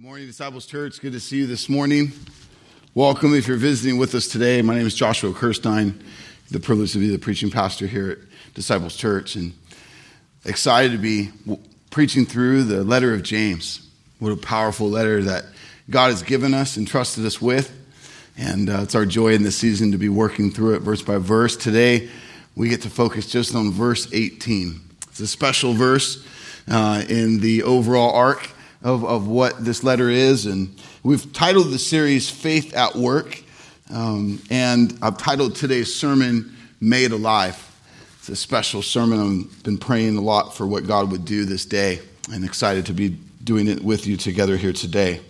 Good morning, Disciples Church. Good to see you this morning. Welcome if you're visiting with us today. My name is Joshua Kirstein, the privilege to be the preaching pastor here at Disciples Church, and excited to be preaching through the letter of James. What a powerful letter that God has given us and trusted us with. And uh, it's our joy in this season to be working through it verse by verse. Today, we get to focus just on verse 18. It's a special verse uh, in the overall arc of, of what this letter is. And we've titled the series Faith at Work. Um, and I've titled today's sermon Made Alive. It's a special sermon. I've been praying a lot for what God would do this day and excited to be doing it with you together here today.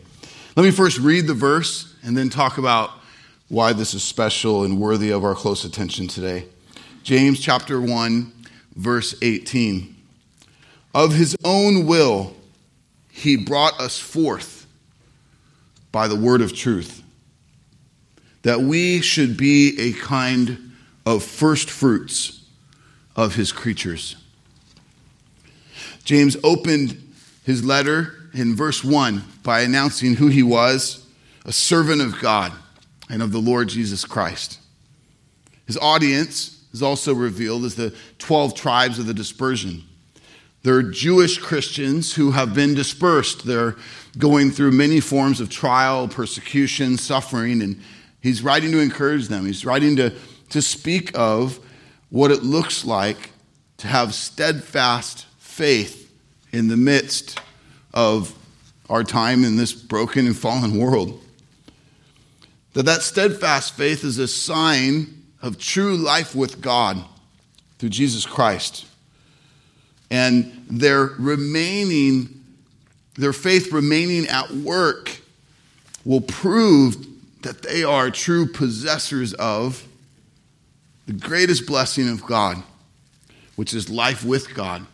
Let me first read the verse and then talk about why this is special and worthy of our close attention today. James chapter 1, verse 18. Of his own will, he brought us forth by the word of truth, that we should be a kind of first fruits of his creatures. James opened his letter in verse 1 by announcing who he was a servant of God and of the Lord Jesus Christ. His audience is also revealed as the 12 tribes of the dispersion. They're Jewish Christians who have been dispersed. They're going through many forms of trial, persecution, suffering, and he's writing to encourage them. He's writing to, to speak of what it looks like to have steadfast faith in the midst of our time in this broken and fallen world. That that steadfast faith is a sign of true life with God through Jesus Christ and their remaining, their faith remaining at work will prove that they are true possessors of the greatest blessing of God, which is life with God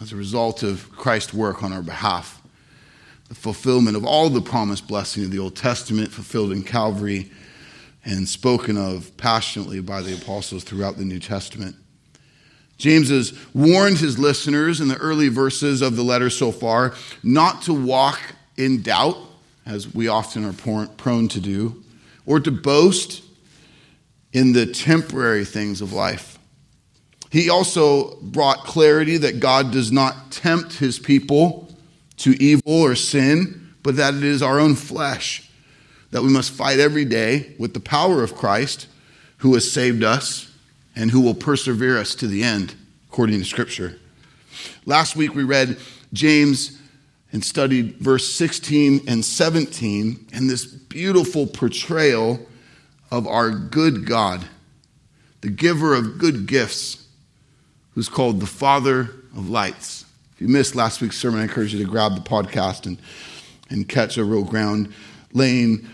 as a result of Christ's work on our behalf. The fulfillment of all the promised blessing of the Old Testament fulfilled in Calvary and spoken of passionately by the apostles throughout the New Testament. James has warned his listeners in the early verses of the letter so far not to walk in doubt, as we often are prone to do, or to boast in the temporary things of life. He also brought clarity that God does not tempt his people to evil or sin, but that it is our own flesh that we must fight every day with the power of Christ who has saved us and who will persevere us to the end, according to Scripture. Last week we read James and studied verse 16 and 17 and this beautiful portrayal of our good God, the giver of good gifts, who's called the Father of lights. If you missed last week's sermon, I encourage you to grab the podcast and, and catch a real ground laying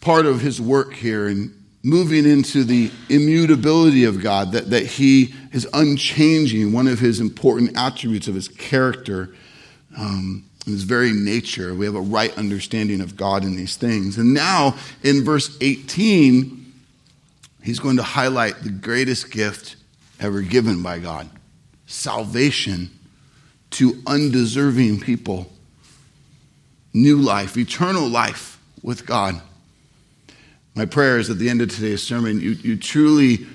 part of his work here and moving into the immutability of God, that, that He is unchanging, one of His important attributes of His character, um, His very nature. We have a right understanding of God in these things. And now, in verse 18, He's going to highlight the greatest gift ever given by God salvation to undeserving people, new life, eternal life with God. My prayer is at the end of today's sermon, you, you truly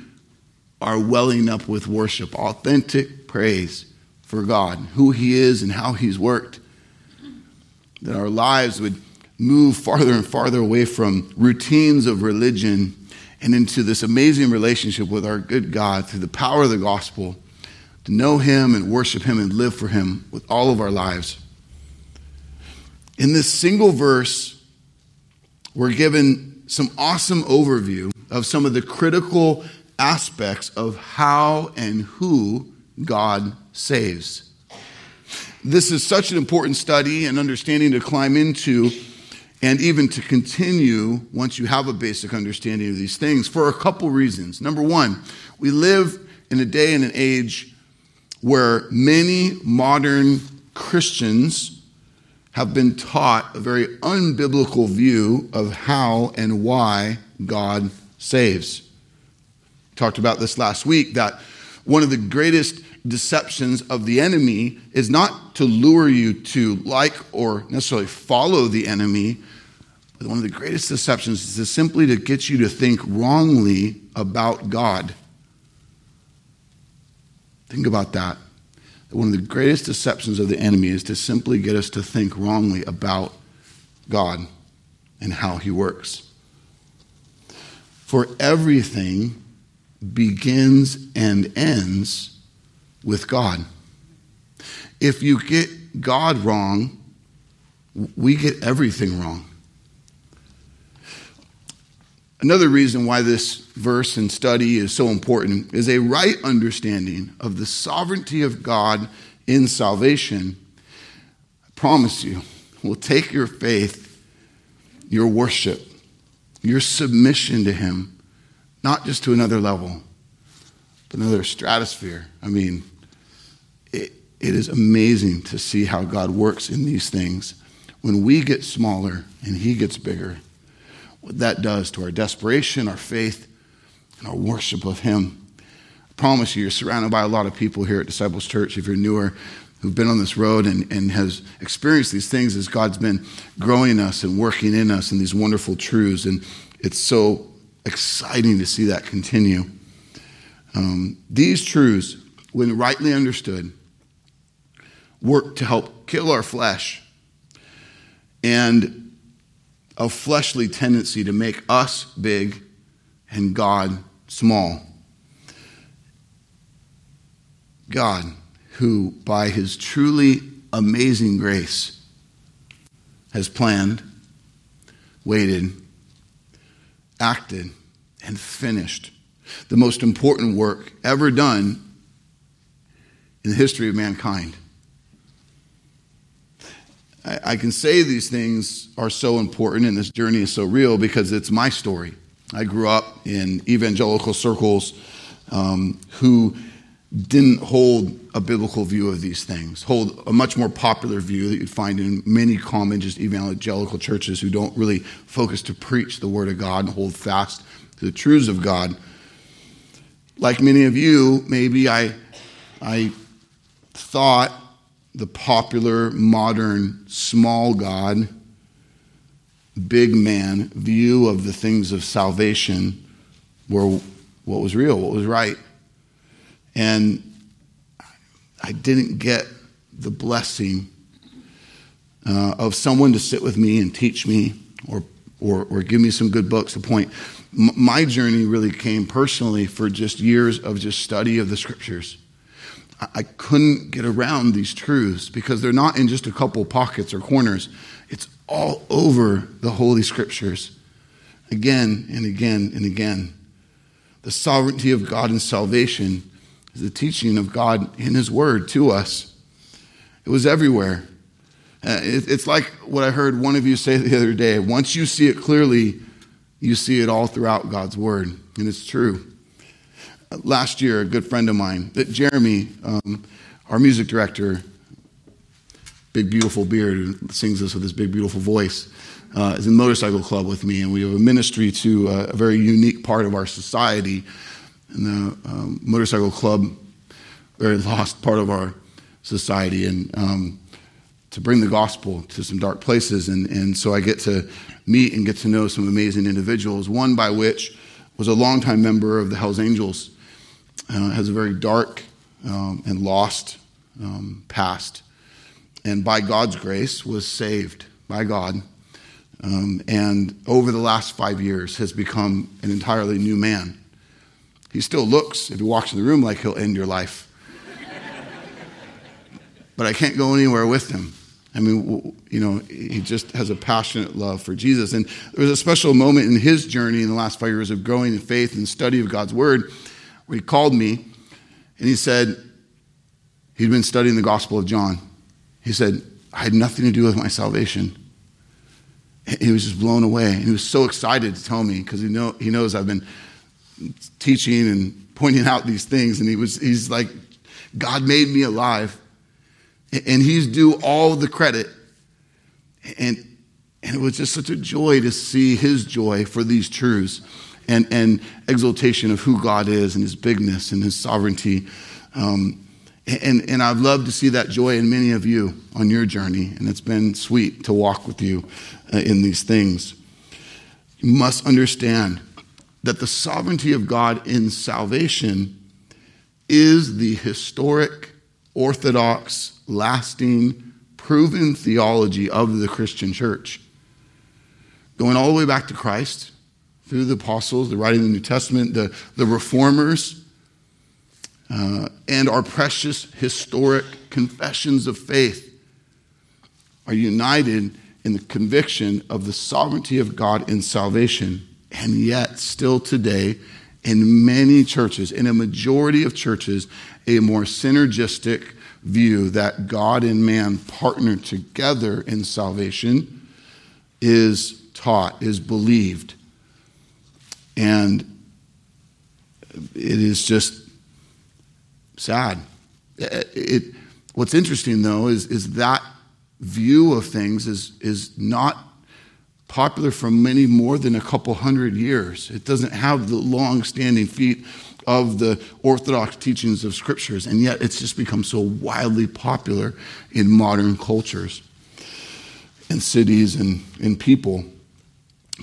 are welling up with worship, authentic praise for God, who He is and how He's worked. That our lives would move farther and farther away from routines of religion and into this amazing relationship with our good God through the power of the gospel, to know Him and worship Him and live for Him with all of our lives. In this single verse, we're given some awesome overview of some of the critical aspects of how and who God saves. This is such an important study and understanding to climb into and even to continue once you have a basic understanding of these things for a couple reasons. Number one, we live in a day and an age where many modern Christians have been taught a very unbiblical view of how and why God saves. Talked about this last week that one of the greatest deceptions of the enemy is not to lure you to like or necessarily follow the enemy. But one of the greatest deceptions is to simply to get you to think wrongly about God. Think about that. One of the greatest deceptions of the enemy is to simply get us to think wrongly about God and how he works. For everything begins and ends with God. If you get God wrong, we get everything wrong. Another reason why this verse and study is so important is a right understanding of the sovereignty of God in salvation. I promise you, will take your faith, your worship, your submission to Him, not just to another level, but another stratosphere. I mean, it, it is amazing to see how God works in these things. When we get smaller and He gets bigger, what that does to our desperation, our faith, and our worship of Him. I promise you, you're surrounded by a lot of people here at Disciples Church, if you're newer, who've been on this road and, and has experienced these things as God's been growing us and working in us in these wonderful truths. And it's so exciting to see that continue. Um, these truths, when rightly understood, work to help kill our flesh and a fleshly tendency to make us big and God small. God, who by his truly amazing grace has planned, waited, acted, and finished the most important work ever done in the history of mankind. I, can say these things are so important and this journey is so real because it's my story. I grew up in evangelical circles um, who didn't hold a biblical view of these things, hold a much more popular view that you'd find in many common just evangelical churches who don't really focus to preach the word of God and hold fast to the truths of God. Like many of you, maybe I, I thought the popular, modern, small God, big man view of the things of salvation were what was real, what was right. And I didn't get the blessing uh, of someone to sit with me and teach me or, or, or give me some good books to point. M- my journey really came personally for just years of just study of the scriptures I couldn't get around these truths because they're not in just a couple pockets or corners. It's all over the Holy Scriptures, again and again and again. The sovereignty of God in salvation is the teaching of God in His Word to us. It was everywhere. Uh, it's like what I heard one of you say the other day. Once you see it clearly, you see it all throughout God's Word. And it's true last year, a good friend of mine, that Jeremy, um, our music director, big beautiful beard, sings this with his big beautiful voice, uh, is in motorcycle club with me, and we have a ministry to uh, a very unique part of our society. And the um, motorcycle club, very lost part of our society, and um, to bring the gospel to some dark places. And, and so I get to meet and get to know some amazing individuals, one by which was a longtime member of the Hells Angels uh, has a very dark um, and lost um, past. And by God's grace, was saved by God. Um, and over the last five years, has become an entirely new man. He still looks, if he walks in the room, like he'll end your life. but I can't go anywhere with him. I mean, you know, he just has a passionate love for Jesus. And there was a special moment in his journey in the last five years of growing in faith and study of God's word where he called me and he said he'd been studying the Gospel of John. He said, I had nothing to do with my salvation. He was just blown away. And he was so excited to tell me because he, know, he knows I've been teaching and pointing out these things. And he was, he's like, God made me alive. And he's due all the credit. And, and it was just such a joy to see his joy for these truths and, and exaltation of who God is and his bigness and his sovereignty. Um, And, and I've loved to see that joy in many of you on your journey, and it's been sweet to walk with you uh, in these things. You must understand that the sovereignty of God in salvation is the historic, orthodox, lasting, proven theology of the Christian church. Going all the way back to Christ, through the apostles, the writing of the New Testament, the, the reformers, uh, and our precious historic confessions of faith are united in the conviction of the sovereignty of God in salvation. And yet, still today, in many churches, in a majority of churches, a more synergistic view that God and man partner together in salvation is taught, is believed. And it is just sad. It, it, what's interesting, though, is, is that view of things is, is not popular for many more than a couple hundred years. It doesn't have the long standing feet of the orthodox teachings of scriptures, and yet it's just become so wildly popular in modern cultures and cities and, and people.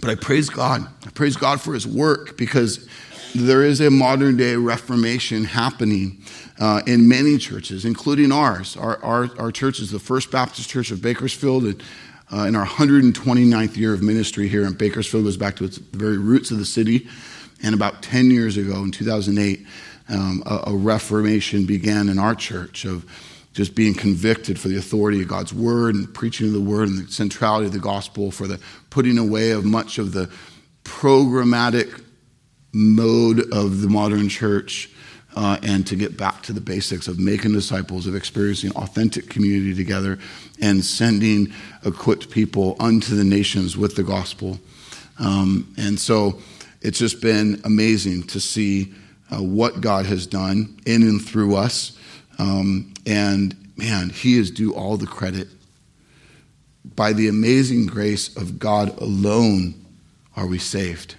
But I praise God. I praise God for his work because there is a modern day reformation happening uh, in many churches, including ours. Our, our, our church is the First Baptist Church of Bakersfield. And, uh, in our 129th year of ministry here in Bakersfield, goes back to its very roots of the city. And about 10 years ago, in 2008, um, a, a reformation began in our church of just being convicted for the authority of God's word and preaching of the word and the centrality of the gospel, for the putting away of much of the programmatic mode of the modern church uh, and to get back to the basics of making disciples, of experiencing authentic community together, and sending equipped people unto the nations with the gospel. Um, and so it's just been amazing to see uh, what God has done in and through us. Um, and man, He is due all the credit. By the amazing grace of God alone are we saved.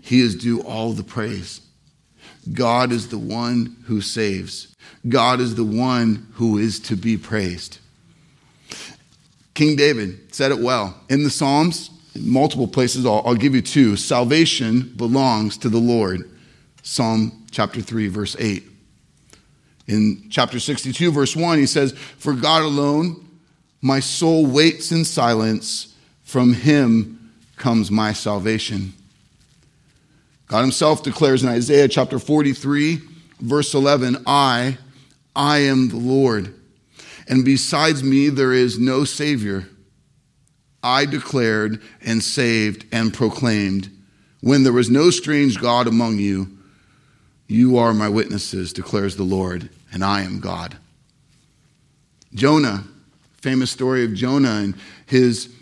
He is due all the praise. God is the one who saves. God is the one who is to be praised. King David said it well in the Psalms, in multiple places. I'll, I'll give you two. Salvation belongs to the Lord. Psalm chapter 3, verse 8. In chapter 62, verse 1, he says, For God alone, my soul waits in silence. From him comes my salvation. God himself declares in Isaiah chapter 43, verse 11, I, I am the Lord, and besides me there is no Savior. I declared and saved and proclaimed, when there was no strange God among you, you are my witnesses, declares the Lord, and I am God. Jonah, famous story of Jonah and his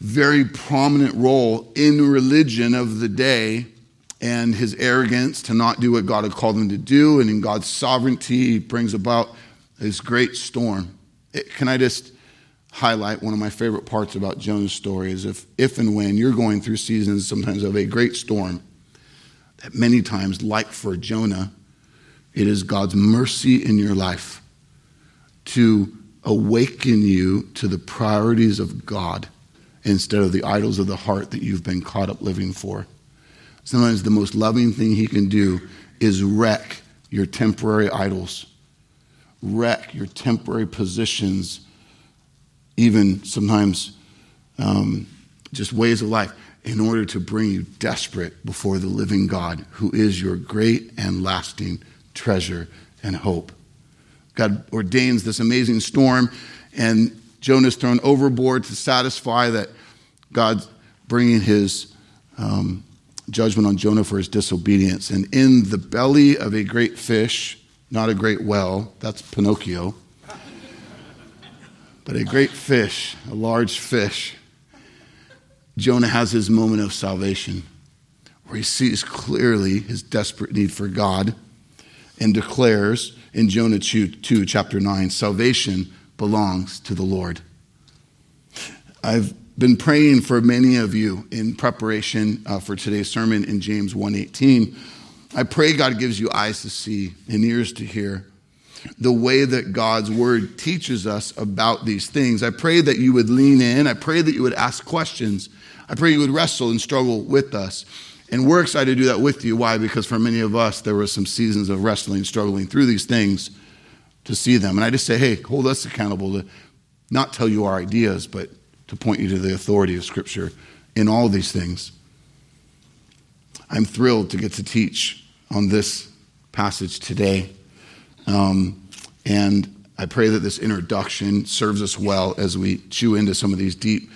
very prominent role in religion of the day and his arrogance to not do what God had called him to do. And in God's sovereignty, he brings about this great storm. It, can I just highlight one of my favorite parts about Jonah's story is if, if and when you're going through seasons sometimes of a great storm, that many times, like for Jonah, it is God's mercy in your life to awaken you to the priorities of God instead of the idols of the heart that you've been caught up living for. Sometimes the most loving thing he can do is wreck your temporary idols, wreck your temporary positions, even sometimes um, just ways of life, in order to bring you desperate before the living God, who is your great and lasting treasure and hope. God ordains this amazing storm, and Jonah's thrown overboard to satisfy that God's bringing his um, judgment on Jonah for his disobedience. And in the belly of a great fish, not a great well, that's Pinocchio, but a great fish, a large fish, Jonah has his moment of salvation where he sees clearly his desperate need for God and declares in Jonah 2, 2 chapter 9, salvation belongs to the Lord. I've been praying for many of you in preparation uh, for today's sermon in James 1:18. I pray God gives you eyes to see and ears to hear the way that God's word teaches us about these things. I pray that you would lean in. I pray that you would ask questions. I pray you would wrestle and struggle with us. And we're excited to do that with you. Why? Because for many of us, there were some seasons of wrestling, struggling through these things to see them. And I just say, hey, hold us accountable to not tell you our ideas, but to point you to the authority of Scripture in all these things. I'm thrilled to get to teach on this passage today. Um, and I pray that this introduction serves us well as we chew into some of these deep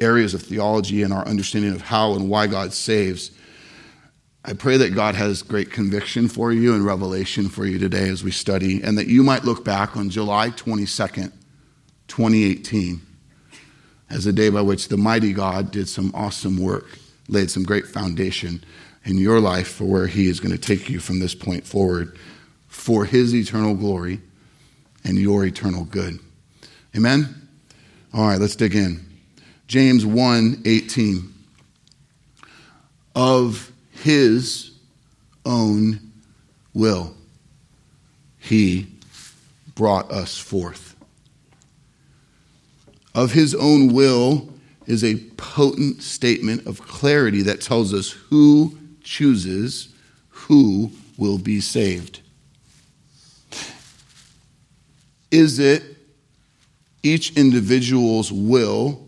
areas of theology and our understanding of how and why God saves. I pray that God has great conviction for you and revelation for you today as we study, and that you might look back on July 22nd, 2018, as a day by which the mighty God did some awesome work, laid some great foundation in your life for where He is going to take you from this point forward for His eternal glory and your eternal good. Amen? All right, let's dig in. James 1 18. Of his own will, he brought us forth. Of his own will is a potent statement of clarity that tells us who chooses who will be saved. Is it each individual's will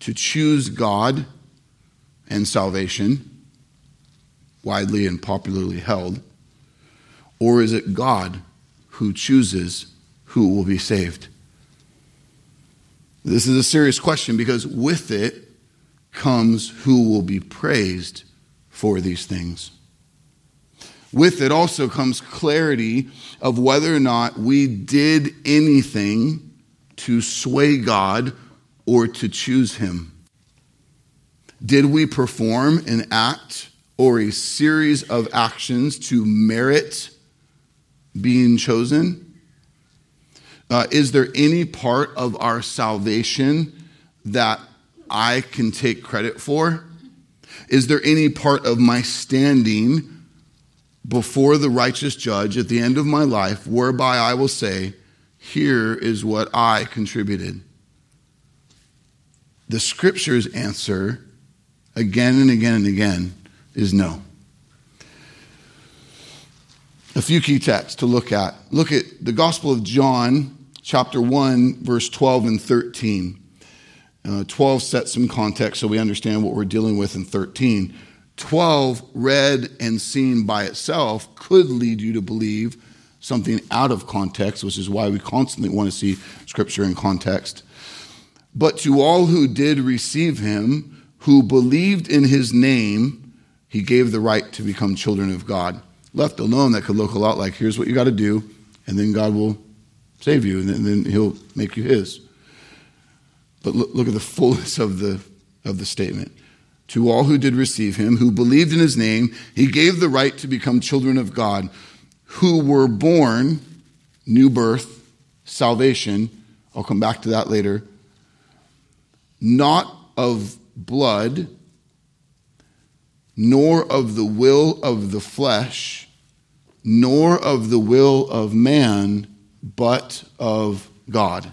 to choose God and salvation? Widely and popularly held? Or is it God who chooses who will be saved? This is a serious question because with it comes who will be praised for these things. With it also comes clarity of whether or not we did anything to sway God or to choose Him. Did we perform an act or a series of actions to merit being chosen? Uh, is there any part of our salvation that I can take credit for? Is there any part of my standing before the righteous judge at the end of my life whereby I will say, Here is what I contributed? The scriptures answer again and again and again is no. A few key texts to look at. Look at the Gospel of John, chapter 1, verse 12 and 13. Uh, 12 sets some context so we understand what we're dealing with in 13. 12, read and seen by itself, could lead you to believe something out of context, which is why we constantly want to see Scripture in context. But to all who did receive him, who believed in his name, he gave the right to become children of God. Left alone, that could look a lot like here's what you got to do, and then God will save you, and then, and then He'll make you His. But look, look at the fullness of the, of the statement. To all who did receive Him, who believed in His name, He gave the right to become children of God, who were born, new birth, salvation. I'll come back to that later. Not of blood nor of the will of the flesh, nor of the will of man, but of God.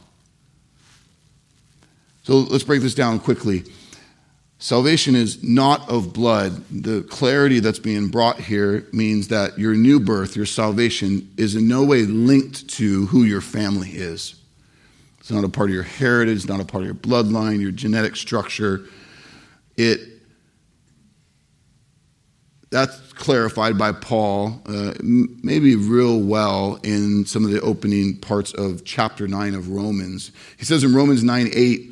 So let's break this down quickly. Salvation is not of blood. The clarity that's being brought here means that your new birth, your salvation, is in no way linked to who your family is. It's not a part of your heritage, not a part of your bloodline, your genetic structure. It that's clarified by Paul, uh, maybe real well in some of the opening parts of chapter 9 of Romans. He says in Romans 9 8,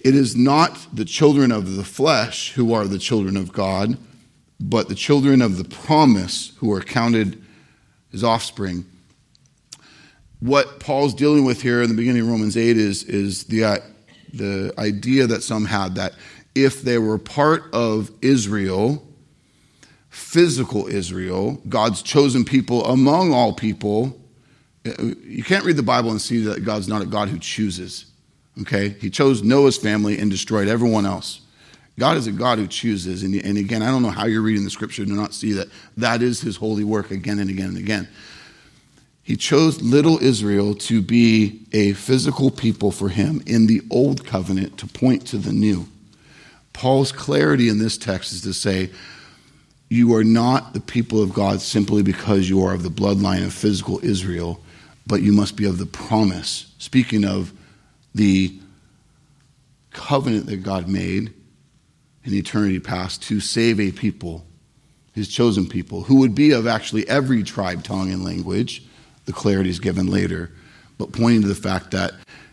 it is not the children of the flesh who are the children of God, but the children of the promise who are counted as offspring. What Paul's dealing with here in the beginning of Romans 8 is, is the, uh, the idea that some had that if they were part of Israel, physical Israel, God's chosen people among all people. Uh, you can't read the Bible and see that God's not a God who chooses. Okay? He chose Noah's family and destroyed everyone else. God is a God who chooses. And, and again, I don't know how you're reading the scripture to not see that that is his holy work again and again and again. He chose little Israel to be a physical people for him in the old covenant to point to the new. Paul's clarity in this text is to say, you are not the people of God simply because you are of the bloodline of physical Israel, but you must be of the promise. Speaking of the covenant that God made in eternity past to save a people, his chosen people, who would be of actually every tribe, tongue, and language. The clarity is given later, but pointing to the fact that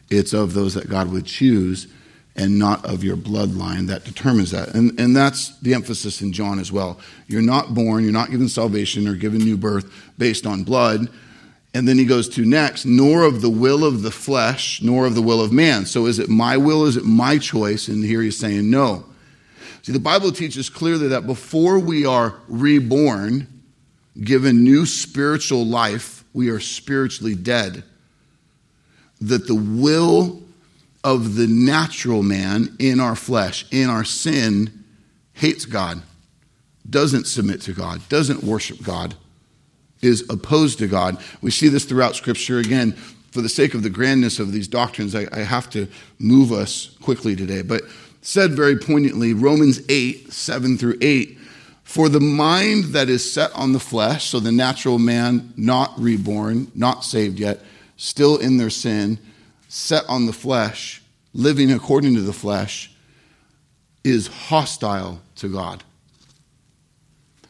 it's of those that God would choose and not of your bloodline that determines that. And, and that's the emphasis in John as well. You're not born, you're not given salvation or given new birth based on blood. And then he goes to next, nor of the will of the flesh, nor of the will of man. So is it my will? Is it my choice? And here he's saying no. See, the Bible teaches clearly that before we are reborn, given new spiritual life, we are spiritually dead. That the will of the natural man in our flesh, in our sin, hates God, doesn't submit to God, doesn't worship God, is opposed to God. We see this throughout Scripture. Again, for the sake of the grandness of these doctrines, I, I have to move us quickly today. But said very poignantly, Romans 8, 7 through 8. For the mind that is set on the flesh, so the natural man, not reborn, not saved yet, still in their sin, set on the flesh, living according to the flesh, is hostile to God.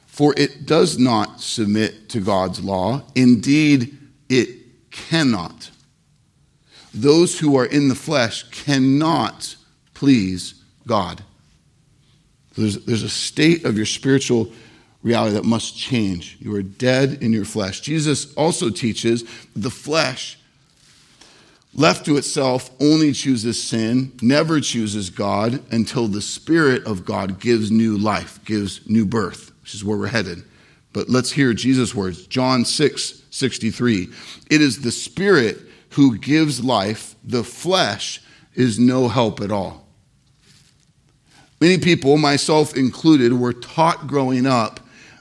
For it does not submit to God's law. Indeed, it cannot. Those who are in the flesh cannot please God. There's, there's a state of your spiritual reality that must change. You are dead in your flesh. Jesus also teaches the flesh left to itself, only chooses sin, never chooses God until the Spirit of God gives new life, gives new birth, which is where we're headed. But let's hear Jesus' words John 6 63. It is the Spirit who gives life, the flesh is no help at all. Many people, myself included, were taught growing up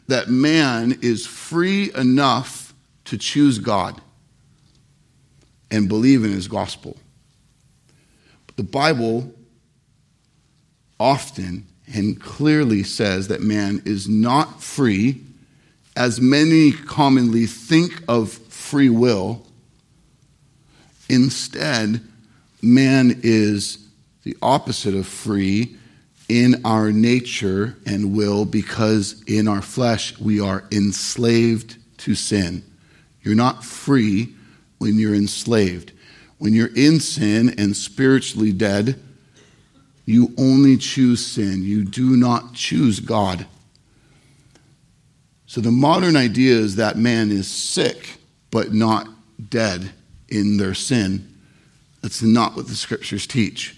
that man is free enough to choose God and believe in his gospel. But the Bible often and clearly says that man is not free, as many commonly think of free will. Instead, man is the opposite of free in our nature and will because in our flesh we are enslaved to sin. You're not free when you're enslaved. When you're in sin and spiritually dead, you only choose sin. You do not choose God. So the modern idea is that man is sick but not dead in their sin. That's not what the scriptures teach.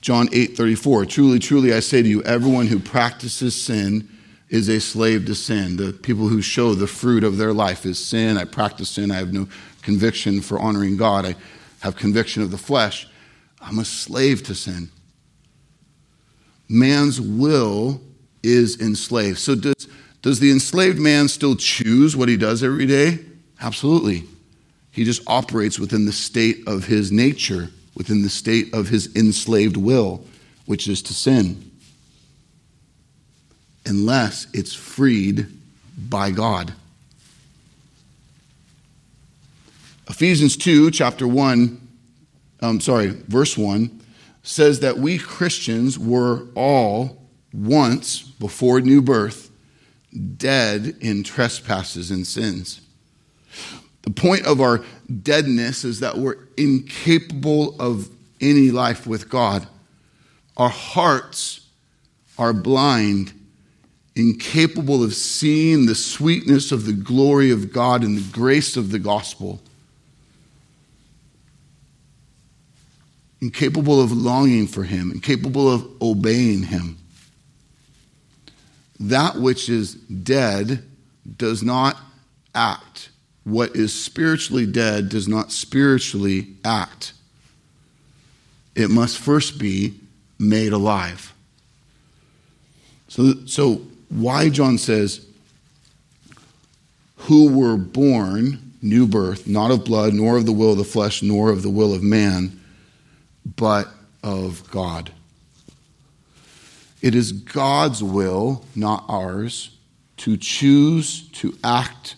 John 8 34, truly, truly, I say to you, everyone who practices sin is a slave to sin. The people who show the fruit of their life is sin. I practice sin. I have no conviction for honoring God. I have conviction of the flesh. I'm a slave to sin. Man's will is enslaved. So, does, does the enslaved man still choose what he does every day? Absolutely. He just operates within the state of his nature, within the state of his enslaved will, which is to sin unless it's freed by God. Ephesians 2, chapter 1, um, sorry, verse 1, says that we Christians were all once, before new birth, dead in trespasses and sins. The point of our deadness is that we're incapable of any life with God. Our hearts are blind incapable of seeing the sweetness of the glory of God and the grace of the gospel, incapable of longing for Him, incapable of obeying Him. That which is dead does not act. What is spiritually dead does not spiritually act. It must first be made alive. So, so why John says, who were born, new birth, not of blood, nor of the will of the flesh, nor of the will of man, but of God. It is God's will, not ours, to choose to act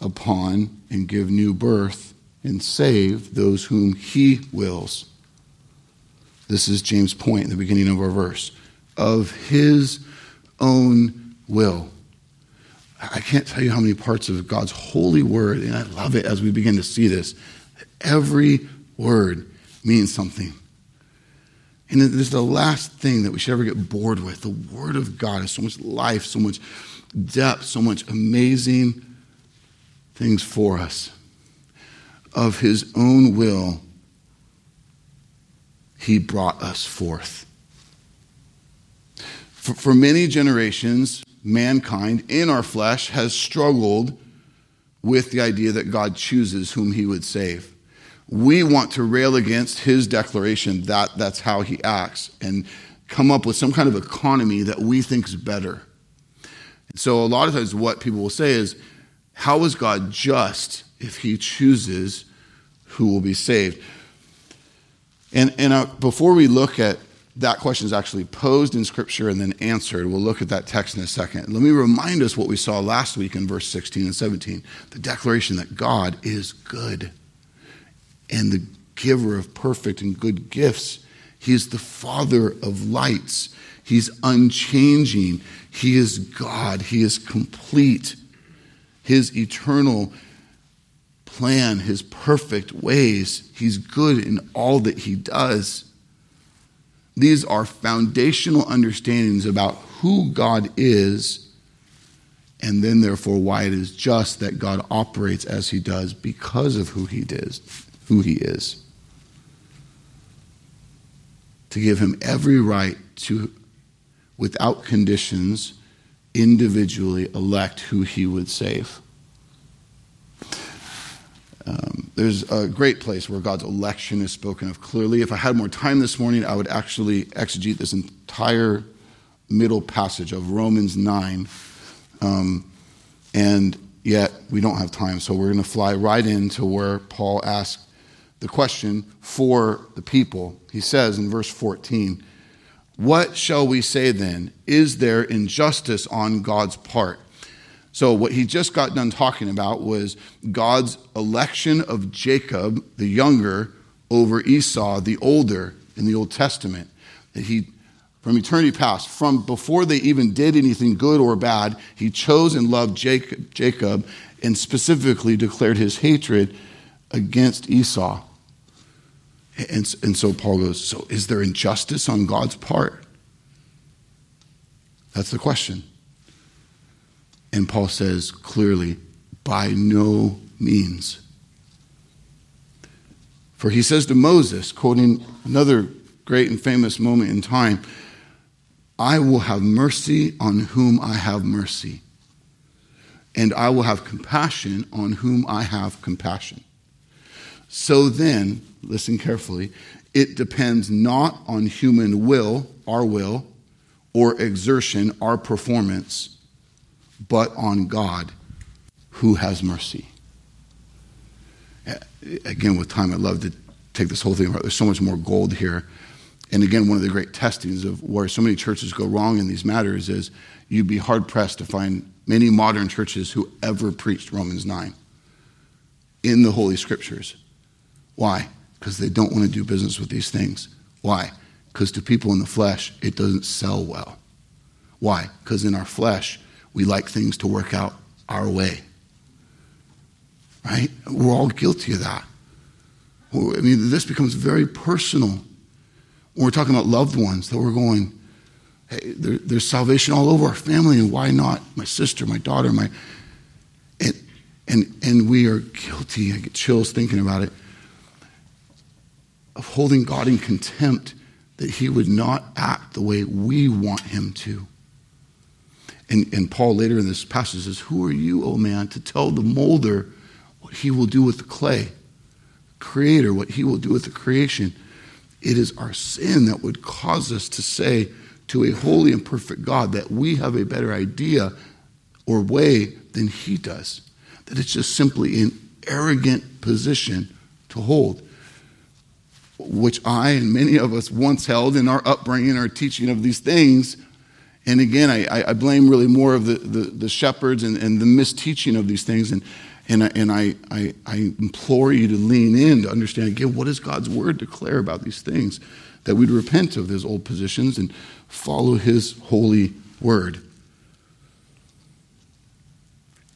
upon and give new birth and save those whom He wills. This is James' point in the beginning of our verse. Of His own will. I can't tell you how many parts of God's holy word, and I love it as we begin to see this. Every word means something. And this is the last thing that we should ever get bored with. The Word of God has so much life, so much depth, so much amazing things for us. Of His own will, He brought us forth. For, for many generations, mankind in our flesh has struggled with the idea that God chooses whom He would save we want to rail against his declaration that that's how he acts and come up with some kind of economy that we think is better. So, a lot of times, what people will say is, How is God just if he chooses who will be saved? And, and uh, before we look at that question is actually posed in Scripture and then answered. We'll look at that text in a second. Let me remind us what we saw last week in verse 16 and 17 the declaration that God is good and the giver of perfect and good gifts. He is the Father of lights. He's unchanging. He is God. He is complete. His eternal plan, His perfect ways. He's good in all that He does. These are foundational understandings about who God is, and then, therefore, why it is just that God operates as He does because of who He is who he is. To give him every right to, without conditions, individually elect who he would save. Um, there's a great place where God's election is spoken of clearly. If I had more time this morning, I would actually exegete this entire middle passage of Romans 9. Um, and yet, we don't have time, so we're going to fly right into where Paul asks the question for the people. He says in verse 14, What shall we say then? Is there injustice on God's part? So, what he just got done talking about was God's election of Jacob, the younger, over Esau, the older, in the Old Testament. That he, from eternity past, from before they even did anything good or bad, he chose and loved Jacob, Jacob and specifically declared his hatred against Esau. And, and so Paul goes, So is there injustice on God's part? That's the question. And Paul says clearly, By no means. For he says to Moses, quoting another great and famous moment in time, I will have mercy on whom I have mercy, and I will have compassion on whom I have compassion. So then, listen carefully, it depends not on human will, our will, or exertion, our performance, but on God who has mercy. Again, with time, I'd love to take this whole thing apart. There's so much more gold here. And again, one of the great testings of where so many churches go wrong in these matters is you'd be hard pressed to find many modern churches who ever preached Romans 9 in the Holy Scriptures. Why? Because they don't want to do business with these things. Why? Because to people in the flesh, it doesn't sell well. Why? Because in our flesh, we like things to work out our way. Right? We're all guilty of that. I mean, this becomes very personal. When we're talking about loved ones, that we're going, hey, there, there's salvation all over our family, and why not my sister, my daughter, my. And, and, and we are guilty. I get chills thinking about it of holding God in contempt that he would not act the way we want him to. And, and Paul later in this passage says, Who are you, O man, to tell the molder what he will do with the clay? Creator, what he will do with the creation. It is our sin that would cause us to say to a holy and perfect God that we have a better idea or way than he does. that it's just simply an arrogant position to hold, which I and many of us once held in our upbringing, our teaching of these things. And again, I, I blame really more of the, the, the shepherds and, and the misteaching of these things. And, and, I, and I, I, I implore you to lean in to understand again what does God's word declare about these things? That we'd repent of those old positions and follow his holy word.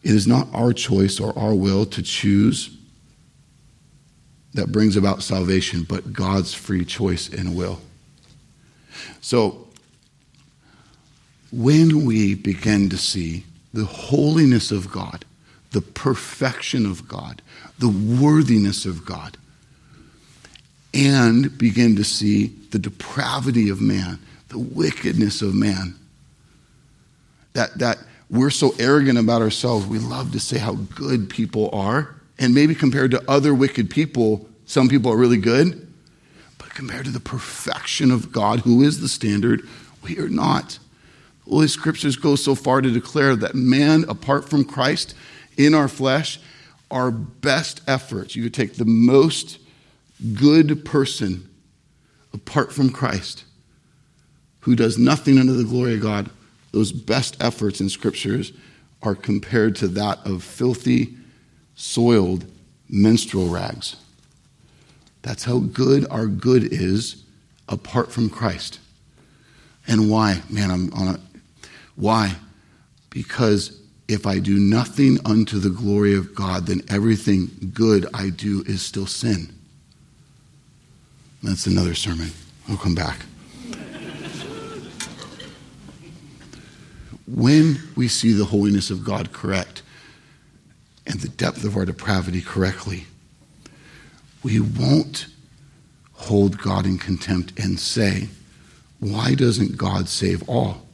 It is not our choice or our will to choose that brings about salvation, but God's free choice and will. So, when we begin to see the holiness of God, the perfection of God, the worthiness of God, and begin to see the depravity of man, the wickedness of man, that, that we're so arrogant about ourselves, we love to say how good people are. And maybe compared to other wicked people, some people are really good. But compared to the perfection of God, who is the standard, we are not. Holy Scriptures go so far to declare that man, apart from Christ, in our flesh, our best efforts, you could take the most good person apart from Christ, who does nothing under the glory of God, those best efforts in scriptures are compared to that of filthy, soiled menstrual rags. That's how good our good is apart from Christ. And why? Man, I'm on a. Why? Because if I do nothing unto the glory of God, then everything good I do is still sin. That's another sermon. I'll come back. when we see the holiness of God correct and the depth of our depravity correctly, we won't hold God in contempt and say, Why doesn't God save all?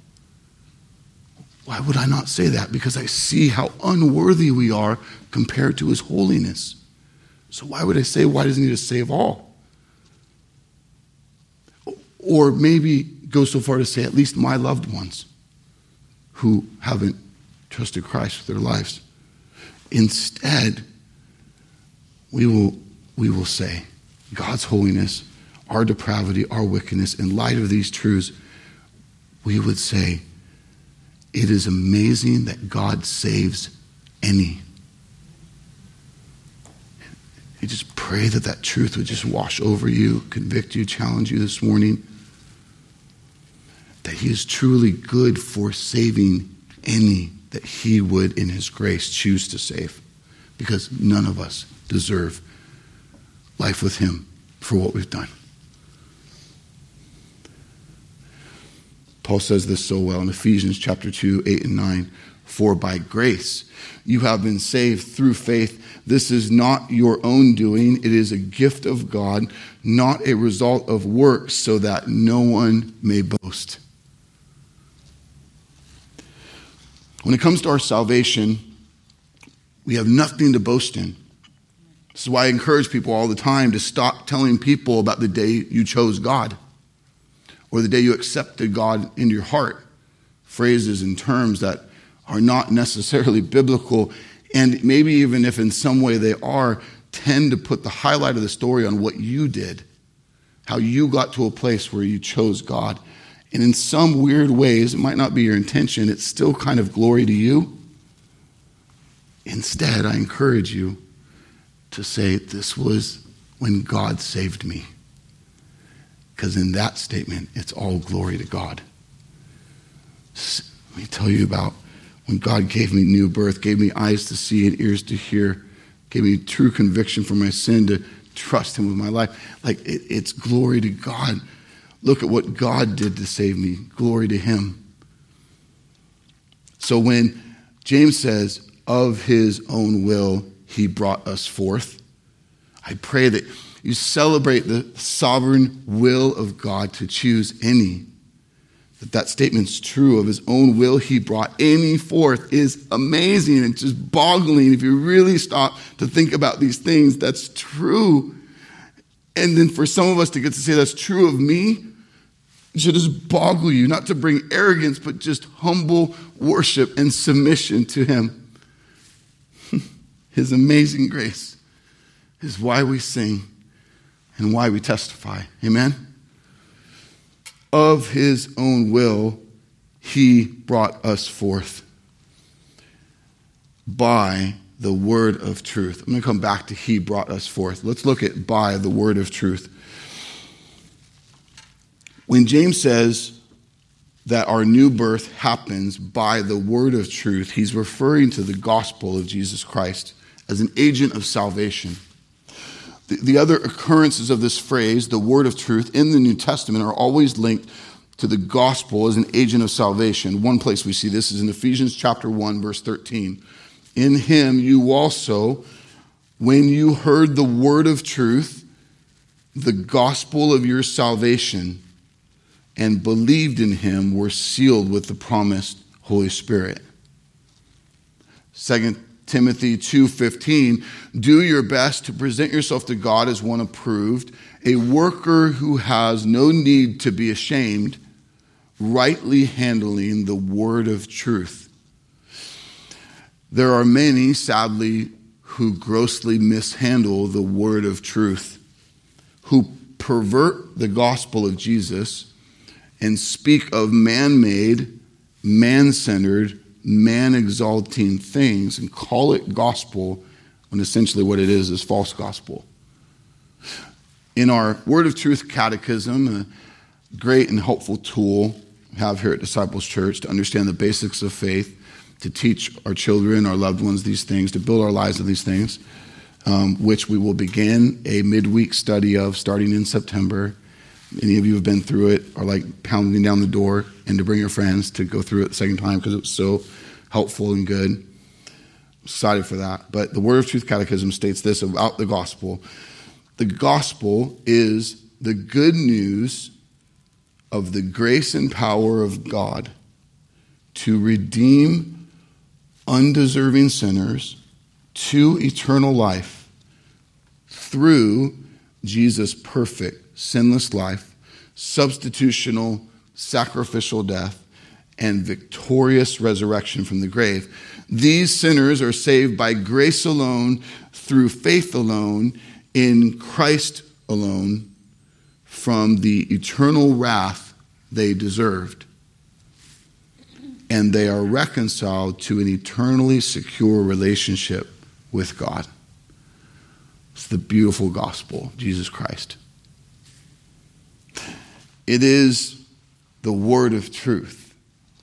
Why would I not say that? Because I see how unworthy we are compared to his holiness. So why would I say, Why doesn't he just save all? Or maybe go so far to say, At least my loved ones who haven't trusted Christ with their lives. Instead, we will, we will say, God's holiness, our depravity, our wickedness, in light of these truths, we would say, it is amazing that God saves any. You just pray that that truth would just wash over you, convict you, challenge you this morning that he is truly good for saving any that he would, in his grace, choose to save. Because none of us deserve life with him for what we've done. Paul says this so well in Ephesians chapter 2, 8 and 9. For by grace you have been saved through faith. This is not your own doing, it is a gift of God, not a result of works, so that no one may boast. When it comes to our salvation, we have nothing to boast in. This is why I encourage people all the time to stop telling people about the day you chose God or the day you accepted God into your heart. Phrases and terms that are not necessarily biblical, and maybe even if in some way they are, tend to put the highlight of the story on what you did, how you got to a place where you chose God. And in some weird ways, it might not be your intention, it's still kind of glory to you. Instead, I encourage you to say, This was when God saved me. Because in that statement, it's all glory to God. Let me tell you about when God gave me new birth, gave me eyes to see and ears to hear, gave me true conviction for my sin to trust Him with my life. Like, it, it's glory to God Look at what God did to save me. Glory to Him. So when James says, of His own will, He brought us forth, I pray that you celebrate the sovereign will of God to choose any. That that statement's true of his own will he brought any forth is amazing. And just boggling if you really stop to think about these things. That's true. And then for some of us to get to say that's true of me should just boggle you, not to bring arrogance, but just humble worship and submission to Him. His amazing grace is why we sing and why we testify. Amen? Of His own will, He brought us forth by the word of truth. I'm going to come back to He brought us forth. Let's look at by the word of truth. When James says that our new birth happens by the word of truth, he's referring to the gospel of Jesus Christ as an agent of salvation. The, the other occurrences of this phrase, the word of truth, in the New Testament are always linked to the gospel as an agent of salvation. One place we see this is in Ephesians chapter 1 verse 13. In him you also when you heard the word of truth, the gospel of your salvation, and believed in him were sealed with the promised Holy Spirit. 2 Timothy 2:15 Do your best to present yourself to God as one approved, a worker who has no need to be ashamed, rightly handling the word of truth. There are many sadly who grossly mishandle the word of truth, who pervert the gospel of Jesus and speak of man made, man centered, man exalting things and call it gospel when essentially what it is is false gospel. In our Word of Truth Catechism, a great and helpful tool we have here at Disciples Church to understand the basics of faith, to teach our children, our loved ones these things, to build our lives on these things, um, which we will begin a midweek study of starting in September any of you have been through it are like pounding down the door and to bring your friends to go through it the second time because it was so helpful and good. I'm excited for that. But the Word of Truth Catechism states this about the gospel the gospel is the good news of the grace and power of God to redeem undeserving sinners to eternal life through Jesus' perfect sinless life, substitutional, sacrificial death, and victorious resurrection from the grave. These sinners are saved by grace alone, through faith alone, in Christ alone, from the eternal wrath they deserved. And they are reconciled to an eternally secure relationship with God. It's the beautiful gospel, Jesus Christ. It is the word of truth,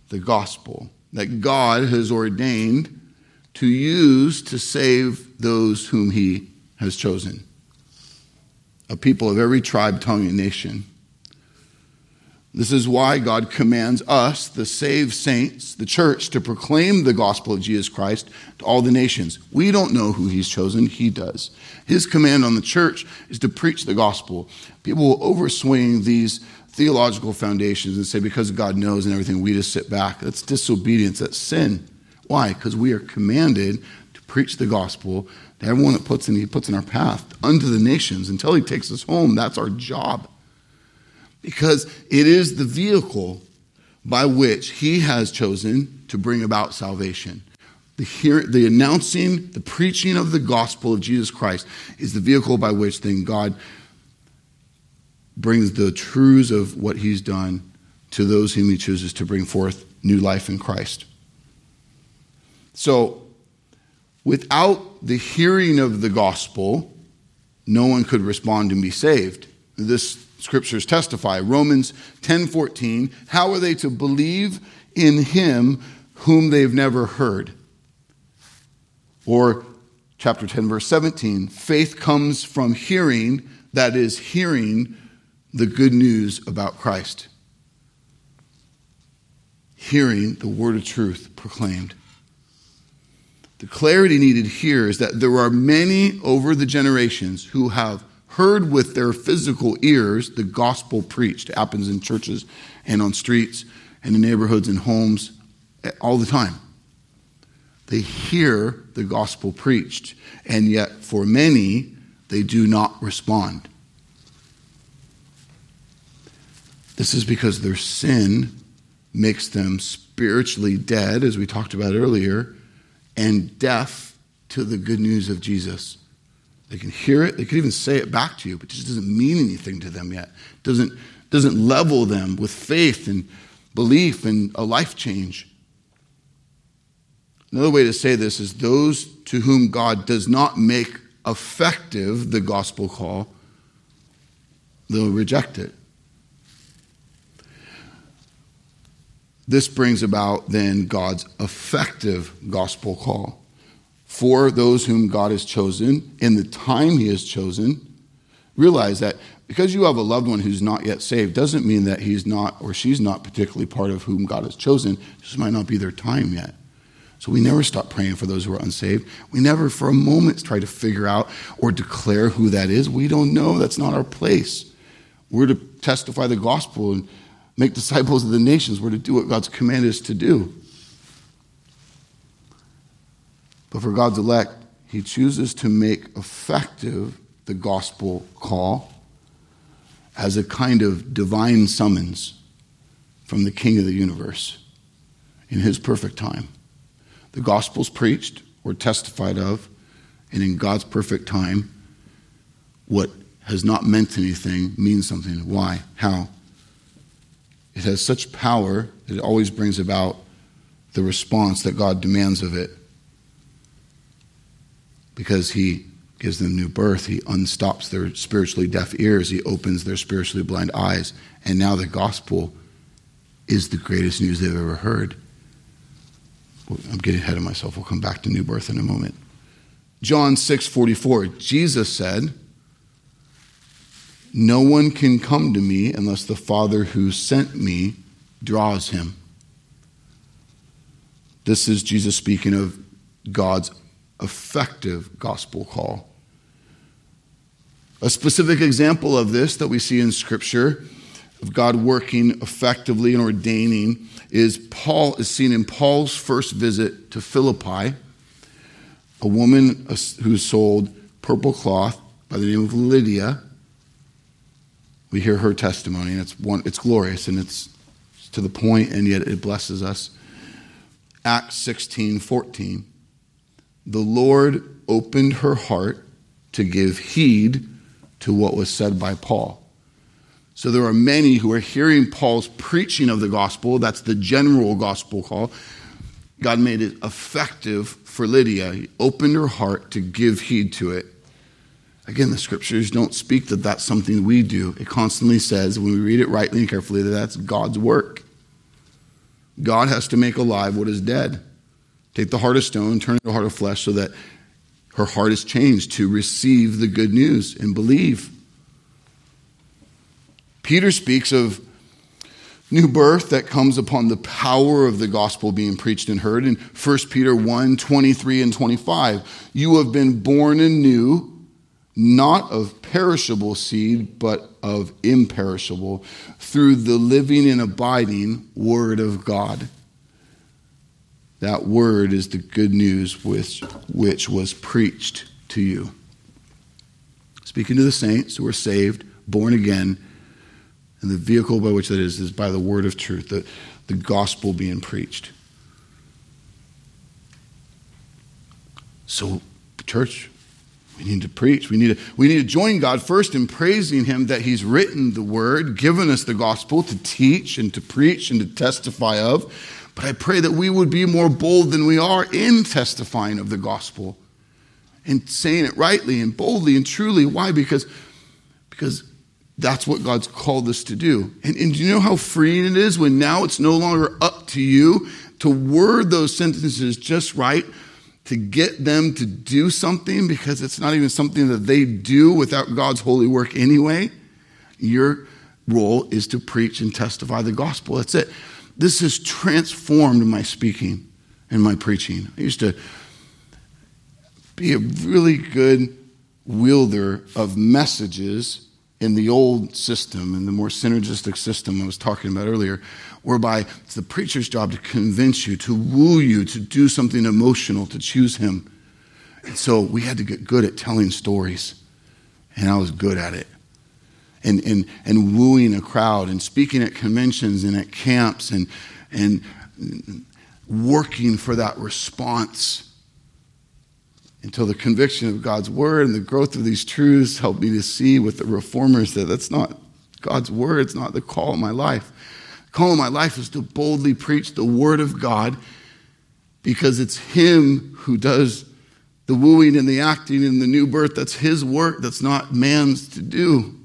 the gospel, that God has ordained to use to save those whom he has chosen. A people of every tribe, tongue, and nation. This is why God commands us, the saved saints, the church, to proclaim the gospel of Jesus Christ to all the nations. We don't know who He's chosen, He does. His command on the church is to preach the gospel. People will overswing these theological foundations and say, because God knows and everything, we just sit back. That's disobedience, that's sin. Why? Because we are commanded to preach the gospel to everyone that puts in, he puts in our path, unto the nations, until he takes us home. That's our job. Because it is the vehicle by which he has chosen to bring about salvation. The, hear, the announcing, the preaching of the gospel of Jesus Christ is the vehicle by which then God brings the truths of what he's done to those whom he chooses to bring forth new life in Christ. So, without the hearing of the gospel, no one could respond and be saved. This scriptures testify. Romans 10:14, how are they to believe in him whom they've never heard? Or chapter 10 verse 17, faith comes from hearing, that is hearing the good news about Christ. Hearing the word of truth proclaimed. The clarity needed here is that there are many over the generations who have heard with their physical ears the gospel preached. It happens in churches and on streets and in neighborhoods and homes all the time. They hear the gospel preached, and yet for many, they do not respond. This is because their sin makes them spiritually dead, as we talked about earlier, and deaf to the good news of Jesus. They can hear it, they can even say it back to you, but it just doesn't mean anything to them yet. It doesn't, doesn't level them with faith and belief and a life change. Another way to say this is those to whom God does not make effective the gospel call, they'll reject it. This brings about then God's effective gospel call. For those whom God has chosen in the time he has chosen, realize that because you have a loved one who's not yet saved doesn't mean that he's not or she's not particularly part of whom God has chosen. Just might not be their time yet. So we never stop praying for those who are unsaved. We never for a moment try to figure out or declare who that is. We don't know. That's not our place. We're to testify the gospel and make disciples of the nations. We're to do what God's commanded us to do. But for God's elect, He chooses to make effective the gospel call as a kind of divine summons from the King of the universe in His perfect time. The gospel's preached or testified of, and in God's perfect time, what has not meant anything means something. Why? How? It has such power that it always brings about the response that God demands of it. Because He gives them new birth, He unstops their spiritually deaf ears, He opens their spiritually blind eyes, and now the gospel is the greatest news they've ever heard. I'm getting ahead of myself. We'll come back to new birth in a moment. John 6 44, Jesus said, No one can come to me unless the Father who sent me draws him. This is Jesus speaking of God's effective gospel call. A specific example of this that we see in Scripture, of God working effectively and ordaining, is Paul is seen in Paul's first visit to Philippi, a woman who sold purple cloth by the name of Lydia. We hear her testimony, and it's one, it's glorious and it's to the point, and yet it blesses us. Acts 16, 14. The Lord opened her heart to give heed to what was said by Paul. So there are many who are hearing Paul's preaching of the gospel. That's the general gospel call. God made it effective for Lydia. He opened her heart to give heed to it. Again, the scriptures don't speak that that's something we do. It constantly says, when we read it rightly and carefully, that that's God's work. God has to make alive what is dead. Take the heart of stone, turn it to a heart of flesh, so that her heart is changed to receive the good news and believe. Peter speaks of new birth that comes upon the power of the gospel being preached and heard in 1 Peter 1 23 and 25. You have been born anew, not of perishable seed, but of imperishable, through the living and abiding word of God. That word is the good news which, which was preached to you. Speaking to the saints who are saved, born again, and the vehicle by which that is, is by the word of truth, the, the gospel being preached. So, church, we need to preach. We need to, we need to join God first in praising Him that He's written the word, given us the gospel to teach and to preach and to testify of. But I pray that we would be more bold than we are in testifying of the gospel and saying it rightly and boldly and truly. Why? Because, because that's what God's called us to do. And, and do you know how freeing it is when now it's no longer up to you to word those sentences just right, to get them to do something because it's not even something that they do without God's holy work anyway? Your role is to preach and testify the gospel. That's it. This has transformed my speaking and my preaching. I used to be a really good wielder of messages in the old system, in the more synergistic system I was talking about earlier, whereby it's the preacher's job to convince you, to woo you, to do something emotional, to choose him. And so we had to get good at telling stories, and I was good at it. And, and, and wooing a crowd and speaking at conventions and at camps and, and working for that response until the conviction of God's word and the growth of these truths helped me to see with the reformers that that's not God's word, it's not the call of my life. Call of my life is to boldly preach the word of God because it's Him who does the wooing and the acting and the new birth. That's His work, that's not man's to do.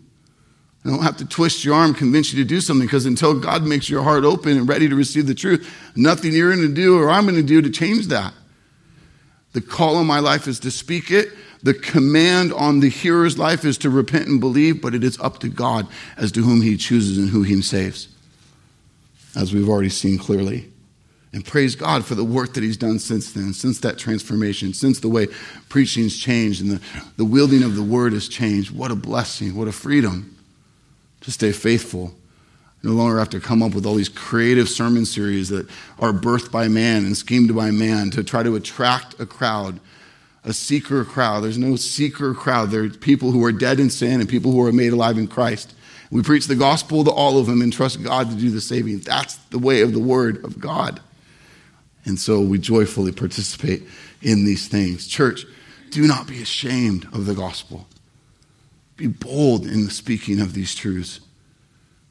I don't have to twist your arm, convince you to do something, because until God makes your heart open and ready to receive the truth, nothing you're going to do or I'm going to do to change that. The call on my life is to speak it. The command on the hearer's life is to repent and believe, but it is up to God as to whom he chooses and who he saves, as we've already seen clearly. And praise God for the work that he's done since then, since that transformation, since the way preaching's changed and the, the wielding of the word has changed. What a blessing, what a freedom to stay faithful no longer have to come up with all these creative sermon series that are birthed by man and schemed by man to try to attract a crowd, a seeker crowd. There's no seeker crowd. There are people who are dead in sin and people who are made alive in Christ. We preach the gospel to all of them and trust God to do the saving. That's the way of the word of God. And so we joyfully participate in these things. Church, do not be ashamed of the gospel. Be bold in the speaking of these truths.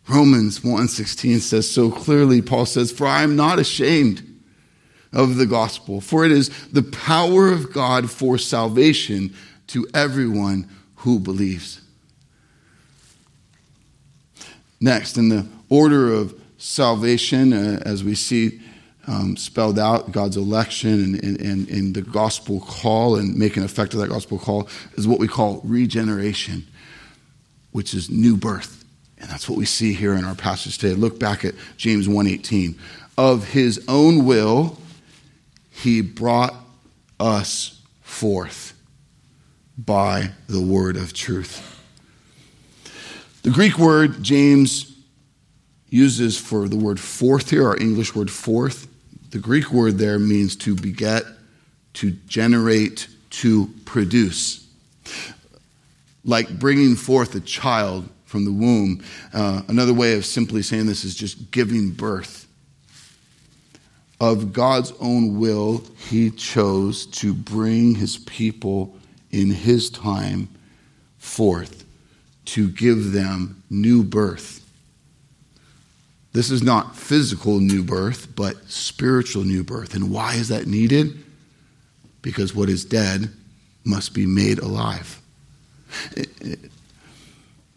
Romans 1:16 says so clearly Paul says for I am not ashamed of the gospel for it is the power of God for salvation to everyone who believes. Next in the order of salvation uh, as we see um, spelled out God's election and, and, and the gospel call and making effect of that gospel call is what we call regeneration, which is new birth. And that's what we see here in our passage today. Look back at James 1:18. Of his own will he brought us forth by the word of truth. The Greek word James uses for the word forth here, our English word forth, the Greek word there means to beget, to generate, to produce. Like bringing forth a child from the womb. Uh, another way of simply saying this is just giving birth. Of God's own will, He chose to bring His people in His time forth to give them new birth. This is not physical new birth, but spiritual new birth. And why is that needed? Because what is dead must be made alive.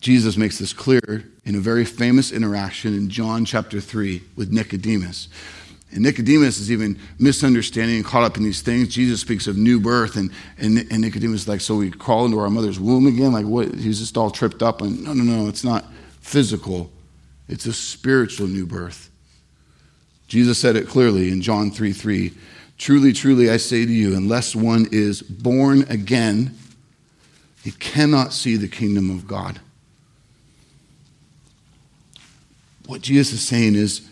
Jesus makes this clear in a very famous interaction in John chapter 3 with Nicodemus. And Nicodemus is even misunderstanding and caught up in these things. Jesus speaks of new birth, and, and, and Nicodemus is like, So we crawl into our mother's womb again? Like, what? He's just all tripped up. And no, no, no, it's not physical, it's a spiritual new birth. Jesus said it clearly in John 3 3. Truly, truly, I say to you, unless one is born again, he cannot see the kingdom of God. What Jesus is saying is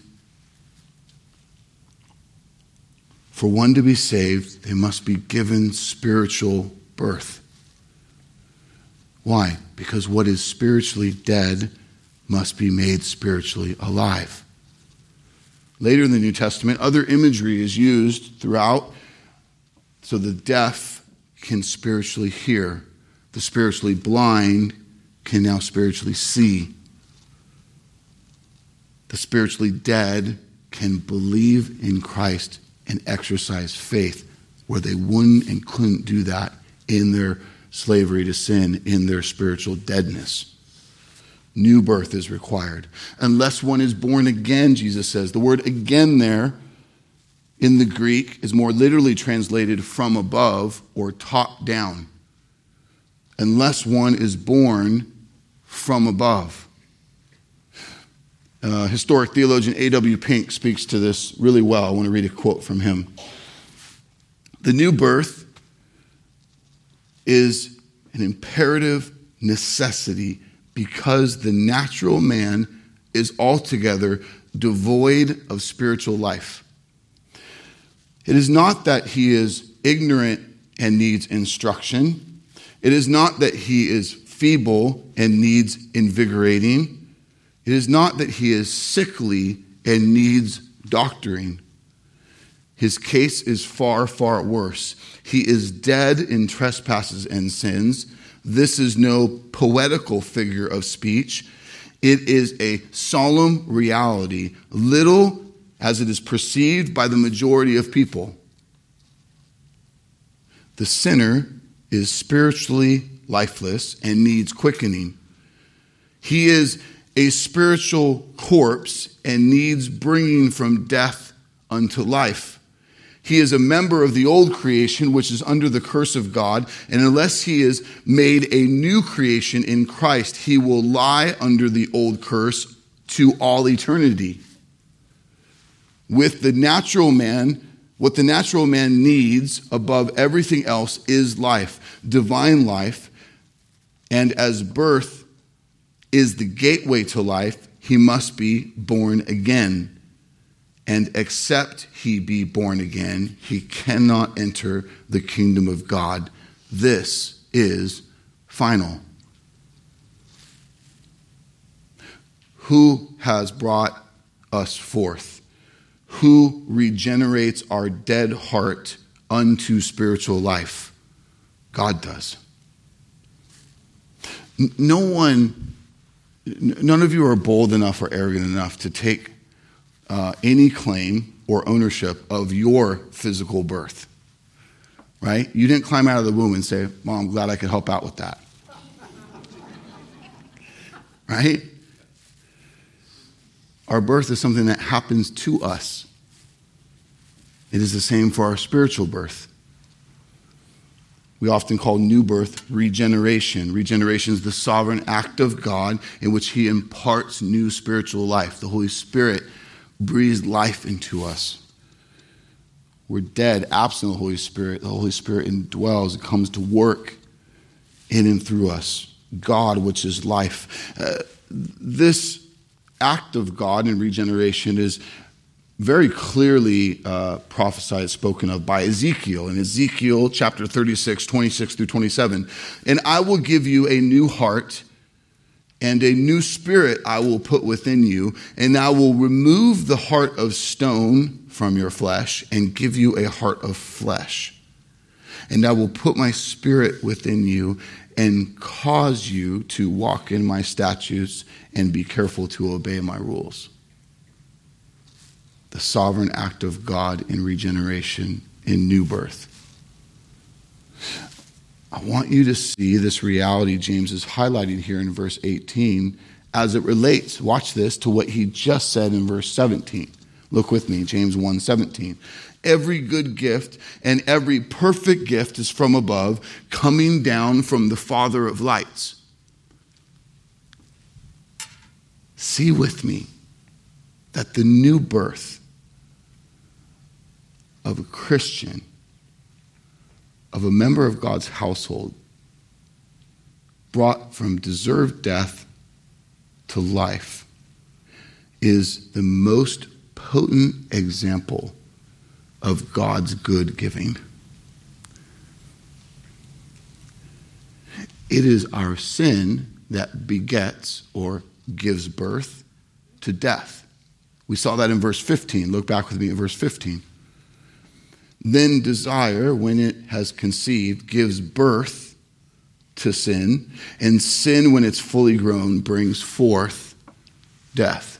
for one to be saved, they must be given spiritual birth. Why? Because what is spiritually dead must be made spiritually alive. Later in the New Testament, other imagery is used throughout so the deaf can spiritually hear, the spiritually blind can now spiritually see the spiritually dead can believe in Christ and exercise faith where they wouldn't and couldn't do that in their slavery to sin, in their spiritual deadness. New birth is required. Unless one is born again, Jesus says. The word again there in the Greek is more literally translated from above or top down. Unless one is born from above. Uh, historic theologian A.W. Pink speaks to this really well. I want to read a quote from him. The new birth is an imperative necessity because the natural man is altogether devoid of spiritual life. It is not that he is ignorant and needs instruction. It is not that he is feeble and needs invigorating. It is not that he is sickly and needs doctoring. His case is far, far worse. He is dead in trespasses and sins. This is no poetical figure of speech. It is a solemn reality, little as it is perceived by the majority of people. The sinner is spiritually lifeless and needs quickening. He is a spiritual corpse and needs bringing from death unto life. He is a member of the old creation, which is under the curse of God, and unless he is made a new creation in Christ, he will lie under the old curse to all eternity. With the natural man, what the natural man needs above everything else is life, divine life, and as birth is the gateway to life, he must be born again. And except he be born again, he cannot enter the kingdom of God. This is final. Who has brought us forth? Who regenerates our dead heart unto spiritual life? God does. No one, none of you are bold enough or arrogant enough to take uh, any claim or ownership of your physical birth. Right? You didn't climb out of the womb and say, Mom, I'm glad I could help out with that. Right? Our birth is something that happens to us. It is the same for our spiritual birth. We often call new birth regeneration. Regeneration is the sovereign act of God in which He imparts new spiritual life. The Holy Spirit breathes life into us. We're dead, absent the Holy Spirit. The Holy Spirit indwells, it comes to work in and through us. God, which is life. Uh, this act of God in regeneration is very clearly uh, prophesied, spoken of by Ezekiel in Ezekiel chapter 36, 26 through 27. And I will give you a new heart and a new spirit I will put within you, and I will remove the heart of stone from your flesh and give you a heart of flesh. And I will put my spirit within you and cause you to walk in my statutes and be careful to obey my rules. The sovereign act of God in regeneration, in new birth. I want you to see this reality James is highlighting here in verse 18 as it relates, watch this, to what he just said in verse 17. Look with me, James 1 17. Every good gift and every perfect gift is from above, coming down from the Father of lights. See with me that the new birth of a Christian of a member of God's household brought from deserved death to life is the most potent example of God's good giving. It is our sin that begets or gives birth to death. We saw that in verse 15. Look back with me at verse 15. Then desire, when it has conceived, gives birth to sin, and sin, when it's fully grown, brings forth death.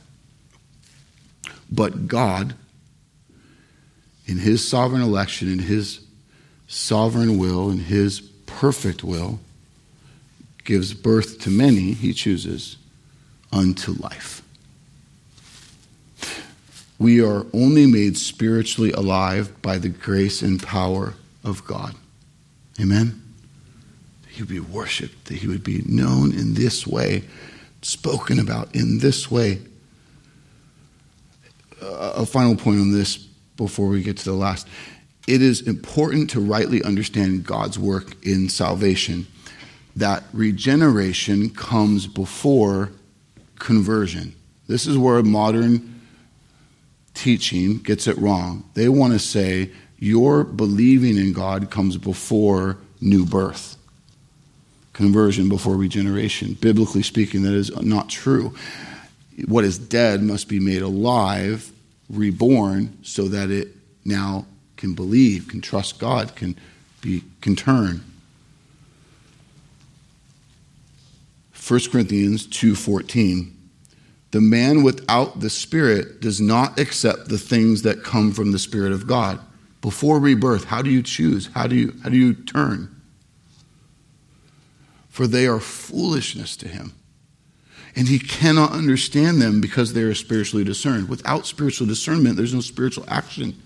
But God, in His sovereign election, in His sovereign will, in His perfect will, gives birth to many He chooses unto life. We are only made spiritually alive by the grace and power of God. Amen? That he would be worshiped, that he would be known in this way, spoken about in this way. a final point on this before we get to the last. It is important to rightly understand God's work in salvation, that regeneration comes before conversion. This is where modern teaching gets it wrong. They want to say your believing in God comes before new birth, conversion before regeneration. Biblically speaking, that is not true. What is dead must be made alive, reborn, so that it now can believe, can trust God, can be can turn. 1 Corinthians 2:14 The man without the spirit does not accept the things that come from the spirit of God. Before rebirth, how do you choose? How do you how do you turn? For they are foolishness to him. And he cannot understand them because they are spiritually discerned. Without spiritual discernment, there's no spiritual action.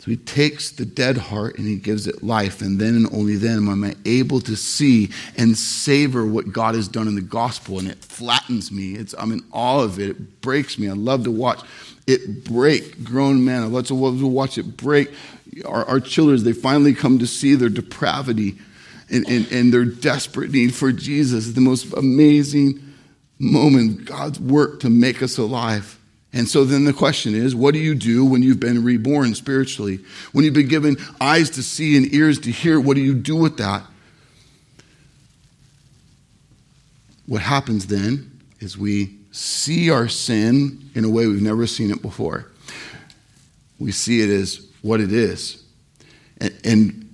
So he takes the dead heart and he gives it life. And then and only then am I able to see and savor what God has done in the gospel. And it flattens me. It's, I'm in awe of it. It breaks me. I love to watch it break grown men. I love to watch it break our, our children. They finally come to see their depravity and, and, and their desperate need for Jesus. The most amazing moment, God's work to make us alive. And so then the question is what do you do when you've been reborn spiritually? When you've been given eyes to see and ears to hear, what do you do with that? What happens then is we see our sin in a way we've never seen it before. We see it as what it is. And, and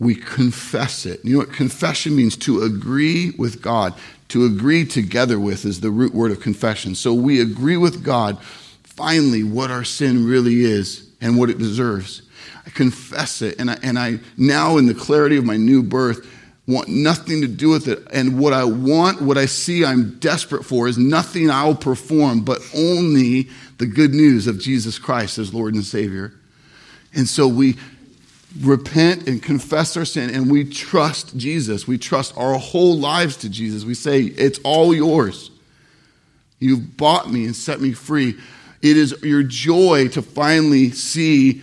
we confess it. You know what confession means? To agree with God, to agree together with is the root word of confession. So we agree with God finally what our sin really is and what it deserves. I confess it, and I, and I now, in the clarity of my new birth, want nothing to do with it. And what I want, what I see I'm desperate for, is nothing I'll perform, but only the good news of Jesus Christ as Lord and Savior. And so we repent and confess our sin and we trust Jesus. We trust our whole lives to Jesus. We say, It's all yours. You've bought me and set me free. It is your joy to finally see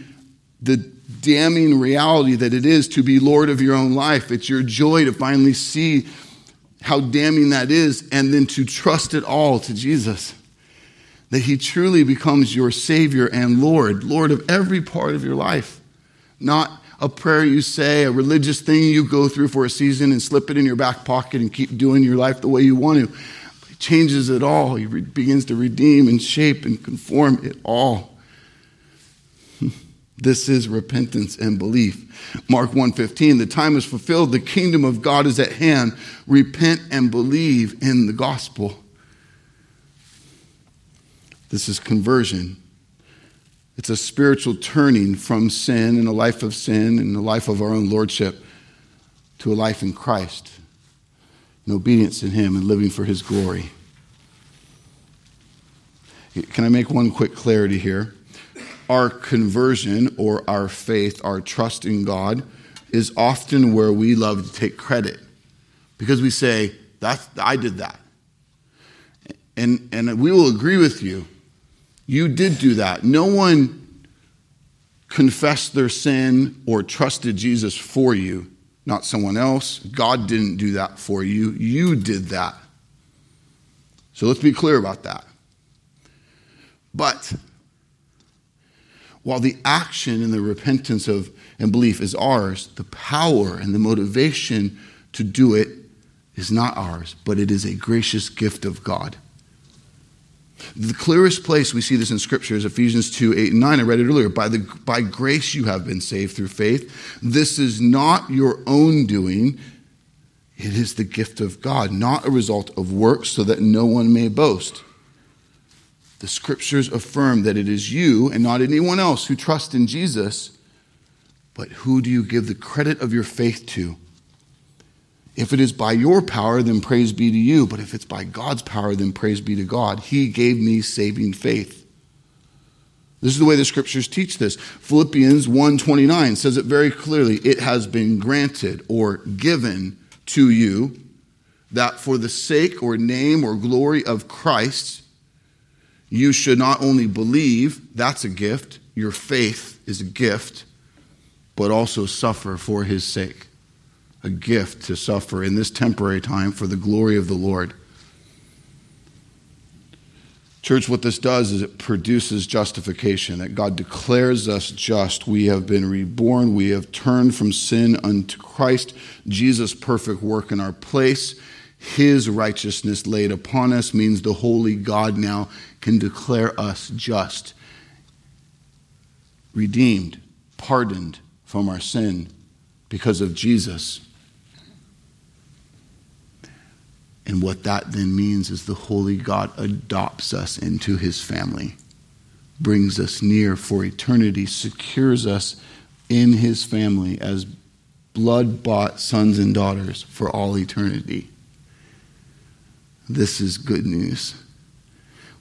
the damning reality that it is to be Lord of your own life. It's your joy to finally see how damning that is and then to trust it all to Jesus. That He truly becomes your Savior and Lord, Lord of every part of your life. Not a prayer you say, a religious thing you go through for a season and slip it in your back pocket and keep doing your life the way you want to. He changes it all. He re- begins to redeem and shape and conform it all. This is repentance and belief. Mark 1:15 The time is fulfilled the kingdom of God is at hand repent and believe in the gospel. This is conversion. It's a spiritual turning from sin and a life of sin and a life of our own lordship to a life in Christ, in obedience in Him and living for His glory. Can I make one quick clarity here? Our conversion or our faith, our trust in God, is often where we love to take credit because we say, That's, I did that. And, and we will agree with you you did do that. No one confessed their sin or trusted Jesus for you, not someone else. God didn't do that for you. You did that. So let's be clear about that. But while the action and the repentance of and belief is ours, the power and the motivation to do it is not ours, but it is a gracious gift of God. The clearest place we see this in Scripture is Ephesians 2 8 and 9. I read it earlier. By, the, by grace you have been saved through faith. This is not your own doing, it is the gift of God, not a result of works, so that no one may boast. The Scriptures affirm that it is you and not anyone else who trusts in Jesus, but who do you give the credit of your faith to? If it is by your power, then praise be to you. But if it's by God's power, then praise be to God. He gave me saving faith. This is the way the scriptures teach this. Philippians 1:29 says it very clearly. It has been granted or given to you that for the sake or name or glory of Christ, you should not only believe, that's a gift, your faith is a gift, but also suffer for his sake a gift to suffer in this temporary time for the glory of the Lord. Church, what this does is it produces justification, that God declares us just. We have been reborn. We have turned from sin unto Christ, Jesus' perfect work in our place. His righteousness laid upon us means the holy God now can declare us just. redeemed, pardoned from our sin because of Jesus. And what that then means is the Holy God adopts us into his family, brings us near for eternity, secures us in his family as blood bought sons and daughters for all eternity. This is good news,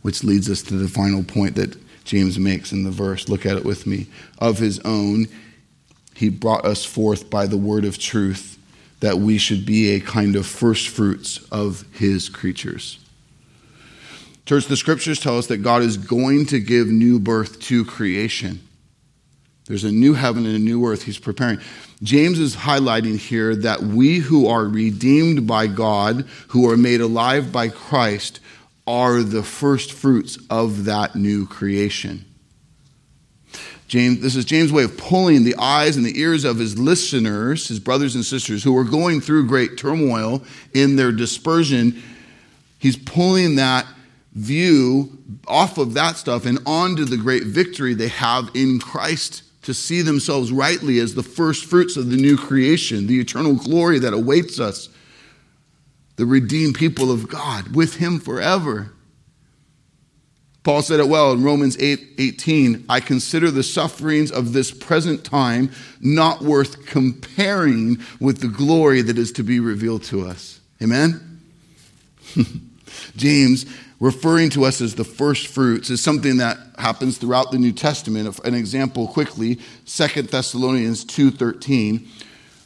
which leads us to the final point that James makes in the verse. Look at it with me. Of his own, he brought us forth by the word of truth that we should be a kind of first fruits of his creatures. Church, the scriptures tell us that God is going to give new birth to creation. There's a new heaven and a new earth he's preparing. James is highlighting here that we who are redeemed by God, who are made alive by Christ, are the first fruits of that new creation. James, this is James' way of pulling the eyes and the ears of his listeners, his brothers and sisters who are going through great turmoil in their dispersion. He's pulling that view off of that stuff and onto the great victory they have in Christ to see themselves rightly as the first fruits of the new creation, the eternal glory that awaits us, the redeemed people of God with Him forever. Paul said it well in Romans 8 18. I consider the sufferings of this present time not worth comparing with the glory that is to be revealed to us. Amen? James, referring to us as the first fruits, is something that happens throughout the New Testament. An example quickly, 2 Thessalonians 2:13.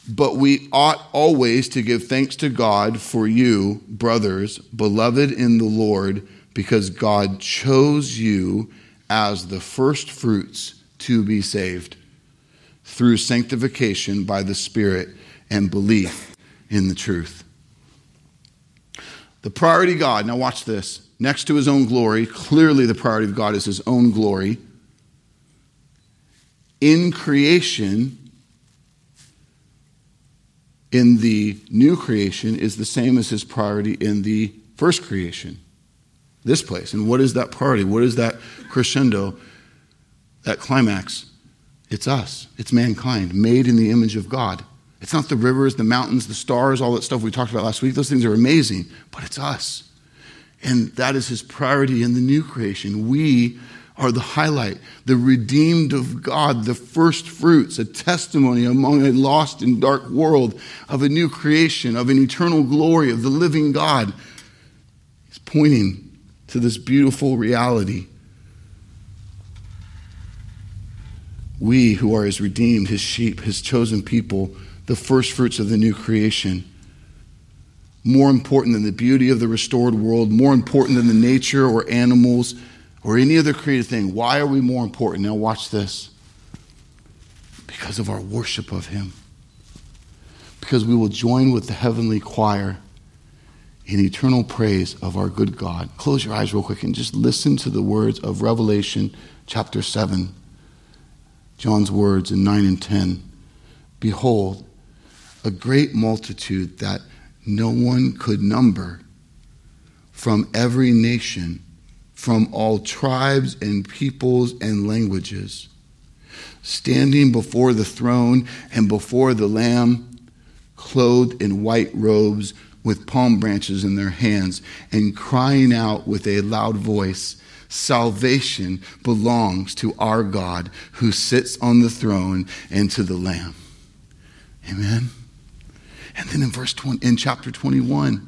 But we ought always to give thanks to God for you, brothers, beloved in the Lord because God chose you as the first fruits to be saved through sanctification by the Spirit and belief in the truth. The priority God, now watch this, next to his own glory, clearly the priority of God is his own glory. In creation, in the new creation, is the same as his priority in the first creation this place. And what is that party? What is that crescendo, that climax? It's us, it's mankind, made in the image of God. It's not the rivers, the mountains, the stars, all that stuff we talked about last week. Those things are amazing, but it's us. And that is his priority in the new creation. We are the highlight, the redeemed of God, the first fruits, a testimony among a lost and dark world of a new creation, of an eternal glory, of the living God. He's pointing to this beautiful reality. We who are his redeemed, his sheep, his chosen people, the first fruits of the new creation, more important than the beauty of the restored world, more important than the nature or animals or any other created thing. Why are we more important? Now, watch this. Because of our worship of him. Because we will join with the heavenly choir in eternal praise of our good God. Close your eyes real quick and just listen to the words of Revelation chapter 7. John's words in 9 and 10. Behold, a great multitude that no one could number from every nation, from all tribes and peoples and languages, standing before the throne and before the Lamb, clothed in white robes with palm branches in their hands and crying out with a loud voice Salvation belongs to our God who sits on the throne and to the Lamb. Amen. And then in verse 20, in chapter 21,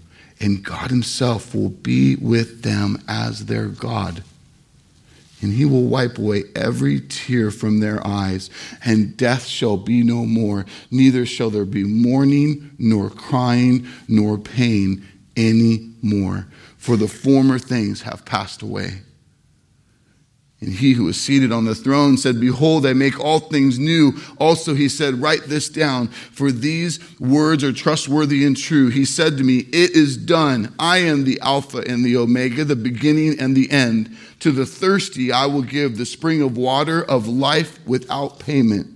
and God Himself will be with them as their God. And He will wipe away every tear from their eyes, and death shall be no more, neither shall there be mourning, nor crying, nor pain any more, for the former things have passed away. And he who was seated on the throne said, Behold, I make all things new. Also, he said, Write this down, for these words are trustworthy and true. He said to me, It is done. I am the Alpha and the Omega, the beginning and the end. To the thirsty, I will give the spring of water of life without payment.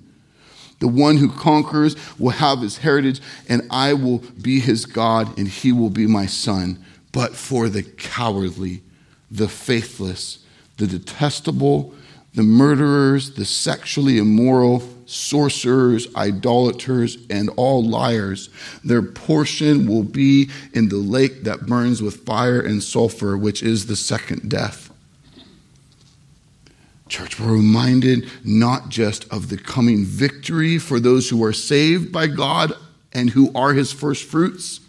The one who conquers will have his heritage, and I will be his God, and he will be my son. But for the cowardly, the faithless, the detestable, the murderers, the sexually immoral, sorcerers, idolaters, and all liars. Their portion will be in the lake that burns with fire and sulfur, which is the second death. Church, we're reminded not just of the coming victory for those who are saved by God and who are his first fruits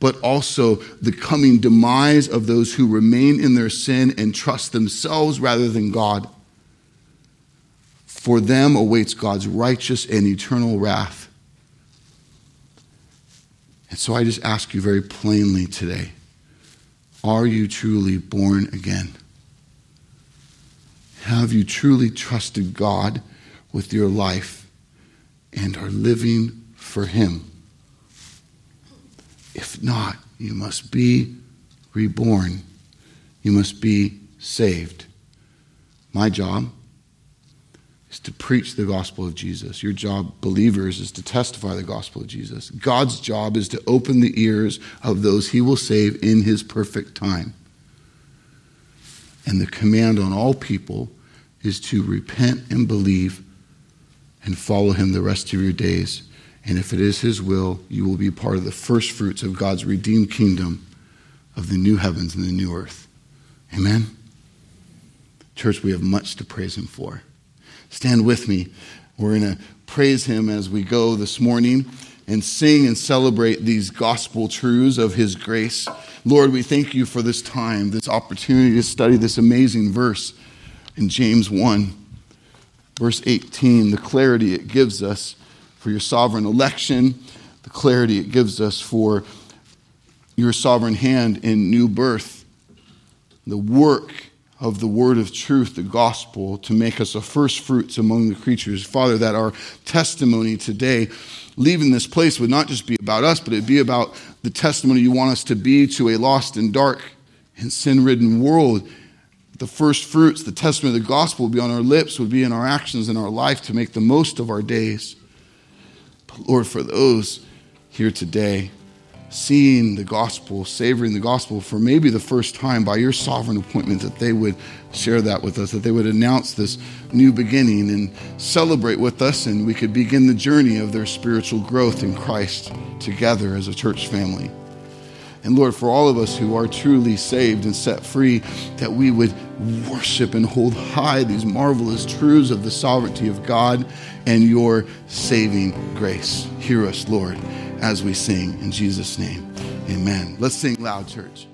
but also the coming demise of those who remain in their sin and trust themselves rather than God. For them awaits God's righteous and eternal wrath. And so I just ask you very plainly today are you truly born again? Have you truly trusted God with your life and are living for Him? If not, you must be reborn. You must be saved. My job is to preach the gospel of Jesus. Your job, believers, is to testify the gospel of Jesus. God's job is to open the ears of those he will save in his perfect time. And the command on all people is to repent and believe and follow him the rest of your days and if it is His will, you will be part of the first fruits of God's redeemed kingdom of the new heavens and the new earth. Amen? Church, we have much to praise Him for. Stand with me. We're going to praise Him as we go this morning and sing and celebrate these gospel truths of His grace. Lord, we thank you for this time, this opportunity to study this amazing verse in James 1, verse 18, the clarity it gives us for your sovereign election, the clarity it gives us for your sovereign hand in new birth, the work of the word of truth, the gospel, to make us a first fruits among the creatures. Father, that our testimony today, leaving this place, would not just be about us, but it'd be about the testimony you want us to be to a lost and dark and sin ridden world. The first fruits, the testimony of the gospel would be on our lips, would be in our actions in our life to make the most of our days. Lord, for those here today, seeing the gospel, savoring the gospel for maybe the first time by your sovereign appointment, that they would share that with us, that they would announce this new beginning and celebrate with us, and we could begin the journey of their spiritual growth in Christ together as a church family. And Lord, for all of us who are truly saved and set free, that we would worship and hold high these marvelous truths of the sovereignty of God and your saving grace. Hear us, Lord, as we sing in Jesus' name. Amen. Let's sing loud, church.